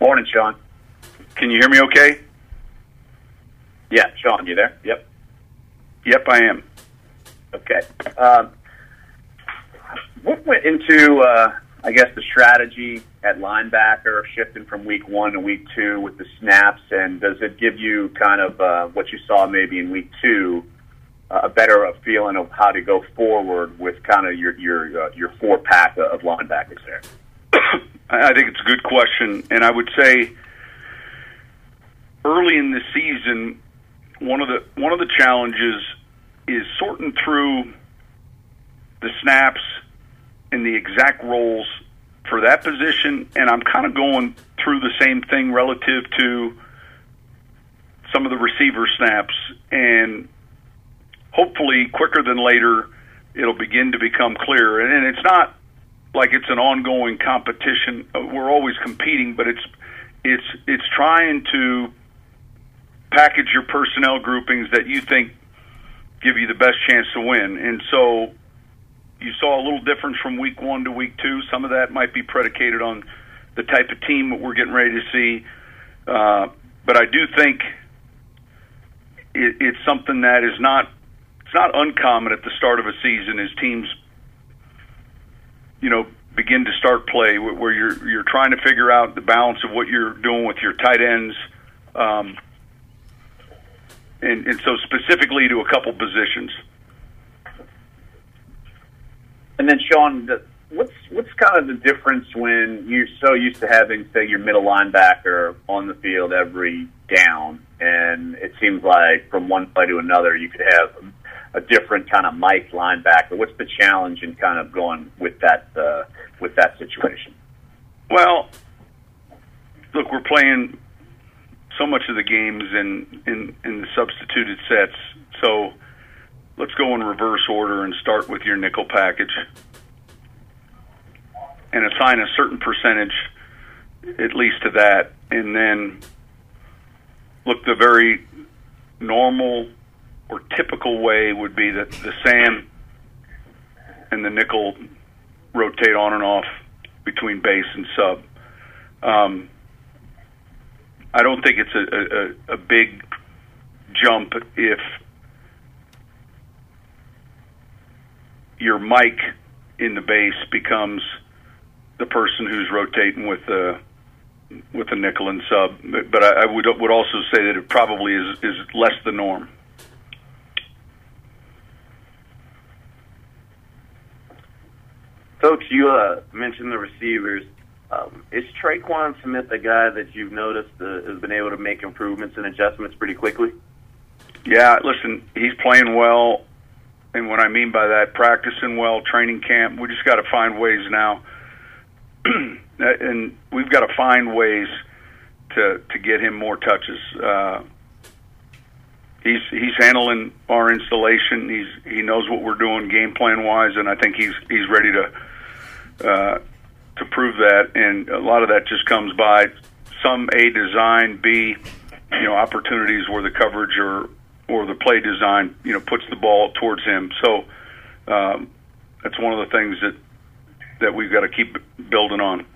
Morning, Sean. Can you hear me okay? Yeah, Sean, you there? Yep. Yep, I am. Okay. Um, what went into, uh, I guess, the strategy at linebacker, shifting from week one to week two with the snaps, and does it give you kind of uh, what you saw maybe in week two, uh, a better feeling of how to go forward with kind of your your uh, your four pack of linebackers there? I think it's a good question, and I would say early in the season, one of the one of the challenges is sorting through the snaps and the exact roles for that position, and I'm kind of going through the same thing relative to some of the receiver snaps, and hopefully quicker than later, it'll begin to become clear. And, and it's not like it's an ongoing competition. Uh, we're always competing, but it's it's it's trying to package your personnel groupings that you think give you the best chance to win. And so you saw a little difference from week one to week two. Some of that might be predicated on the type of team that we're getting ready to see. Uh, but I do think it, it's something that is not it's not uncommon at the start of a season as teams you know begin to start play where you're you're trying to figure out the balance of what you're doing with your tight ends um, and, and so specifically to a couple positions. And then Sean what's what's kind of the difference when you're so used to having say your middle linebacker on the field every down and it seems like from one play to another you could have a different kind of Mike linebacker. What's the challenge in kind of going with that uh, with that situation? Well, look, we're playing so much of the games in in, in the substituted sets, so let's go in reverse order and start with your nickel package and assign a certain percentage at least to that, and then look the very normal or typical way would be that the Sam and the nickel rotate on and off between base and sub. Um, I don't think it's a, a, a big jump if your Mike in the base becomes the person who's rotating with the with the nickel and sub. But I, I would would also say that it probably is is less the norm. Coach, you uh, mentioned the receivers. Um, is Tre'Quan Smith a guy that you've noticed uh, has been able to make improvements and adjustments pretty quickly? Yeah, listen, he's playing well, and what I mean by that, practicing well, training camp. We just got to find ways now, and we've got to find ways to to get him more touches. Uh, he's he's handling our installation. He's he knows what we're doing game plan wise, and I think he's he's ready to uh, to prove that. And a lot of that just comes by some a design, b you know opportunities where the coverage or or the play design you know puts the ball towards him. So um, that's one of the things that that we've got to keep building on.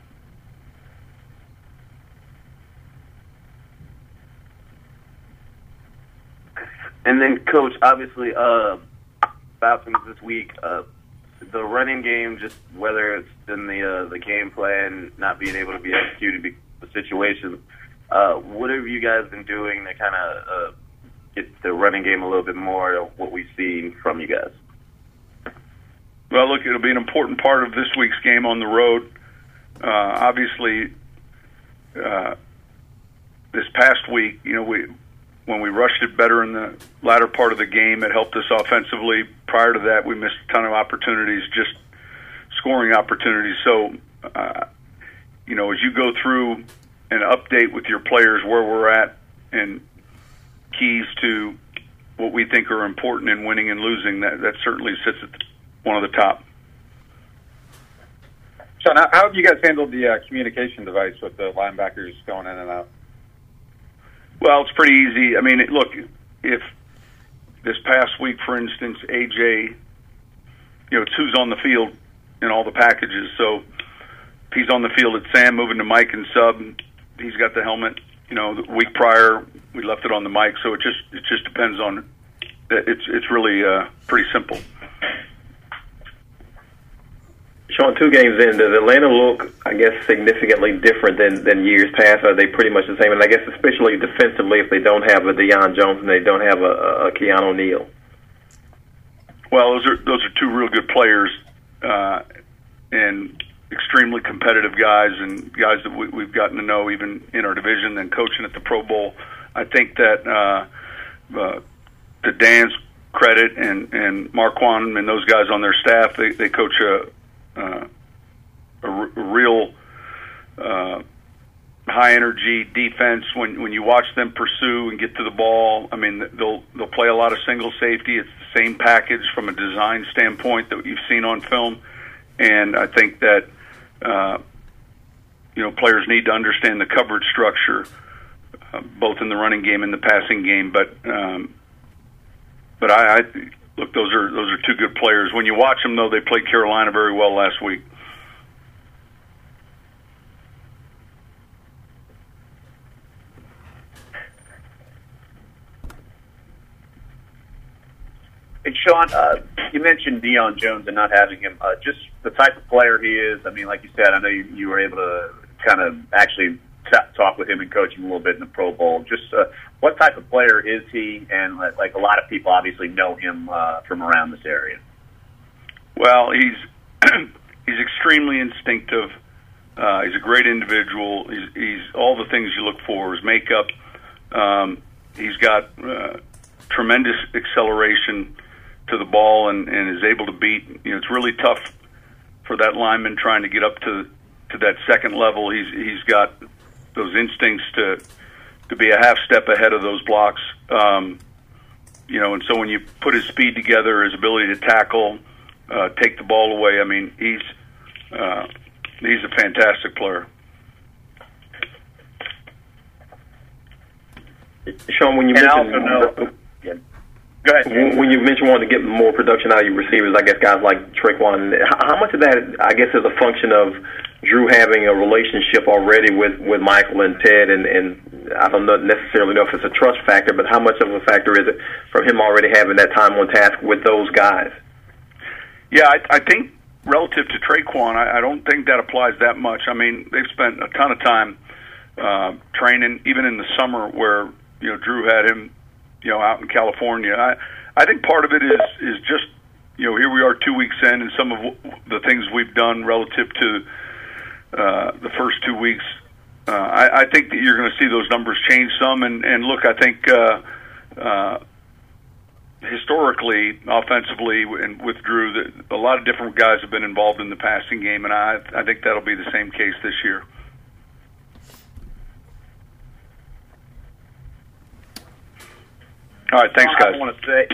And then, Coach, obviously, uh, Falcons this week. Uh, the running game, just whether it's in the uh, the game plan not being able to be executed because of the situation. Uh, what have you guys been doing to kind of uh, get the running game a little bit more of what we've seen from you guys? Well, look, it'll be an important part of this week's game on the road. Uh, obviously, uh, this past week, you know, we when we rushed it better in the latter part of the game, it helped us offensively. Prior to that, we missed a ton of opportunities, just scoring opportunities. So, uh, you know, as you go through an update with your players where we're at and keys to what we think are important in winning and losing, that, that certainly sits at one of the top. Sean, how have you guys handled the uh, communication device with the linebackers going in and out? Well, it's pretty easy. I mean, look, if this past week, for instance, AJ, you know, it's who's on the field in all the packages. So if he's on the field, it's Sam moving to Mike and sub. he's got the helmet. You know, the week prior we left it on the Mike, so it just it just depends on. It's it's really uh, pretty simple. Sean, two games in, does Atlanta look, I guess, significantly different than, than years past? Are they pretty much the same? And I guess especially defensively, if they don't have a Deion Jones and they don't have a, a Keanu Neal. Well, those are those are two real good players, uh, and extremely competitive guys, and guys that we, we've gotten to know even in our division and coaching at the Pro Bowl. I think that uh, uh, to Dan's credit and and Marquand and those guys on their staff, they they coach a uh, a, r- real uh, high energy defense. When when you watch them pursue and get to the ball, I mean they'll they'll play a lot of single safety. It's the same package from a design standpoint that you've seen on film, and I think that uh, you know players need to understand the coverage structure. Uh, both in the running game and the passing game, but um, but I, I look, those are those are two good players. When you watch them, though, they played Carolina very well last week. Hey, Sean, uh, you mentioned Deion Jones and not having him. Uh, just the type of player he is. I mean, like you said, I know you, you were able to kind of actually talk with him and coach him a little bit in the Pro Bowl. Just uh, what type of player is he? And like, a lot of people obviously know him uh, from around this area. Well, he's he's extremely instinctive. Uh, he's a great individual. He's, he's all the things you look for. His makeup. Um, he's got uh, tremendous acceleration to the ball and, and is able to beat. You know, it's really tough for that lineman trying to get up to to that second level. He's he's got those instincts to to be a half step ahead of those blocks. Um, you know, and so when you put his speed together, his ability to tackle, uh, take the ball away. I mean, he's uh, he's a fantastic player. Sean, when you And mentioned also know. Yeah. Go ahead. when when you mentioned wanting to get more production out of your receivers, I guess guys like Tre'Quan, how how much of that, I guess, is a function of Drew having a relationship already with with Michael and Ted, and and I don't necessarily know if it's a trust factor, but how much of a factor is it from him already having that time on task with those guys? Yeah, I, I think relative to Tre'Quan, I, I don't think that applies that much. I mean, they've spent a ton of time uh, training, even in the summer where you know Drew had him, you know, out in California. I I think part of it is is just you know here we are two weeks in, and some of the things we've done relative to uh, the first two weeks. Uh, I, I think that you're going to see those numbers change some. And, and look, I think uh, uh, historically, offensively, and with Drew, that a lot of different guys have been involved in the passing game, and I, I think that'll be the same case this year. All right, thanks, guys. I want to say.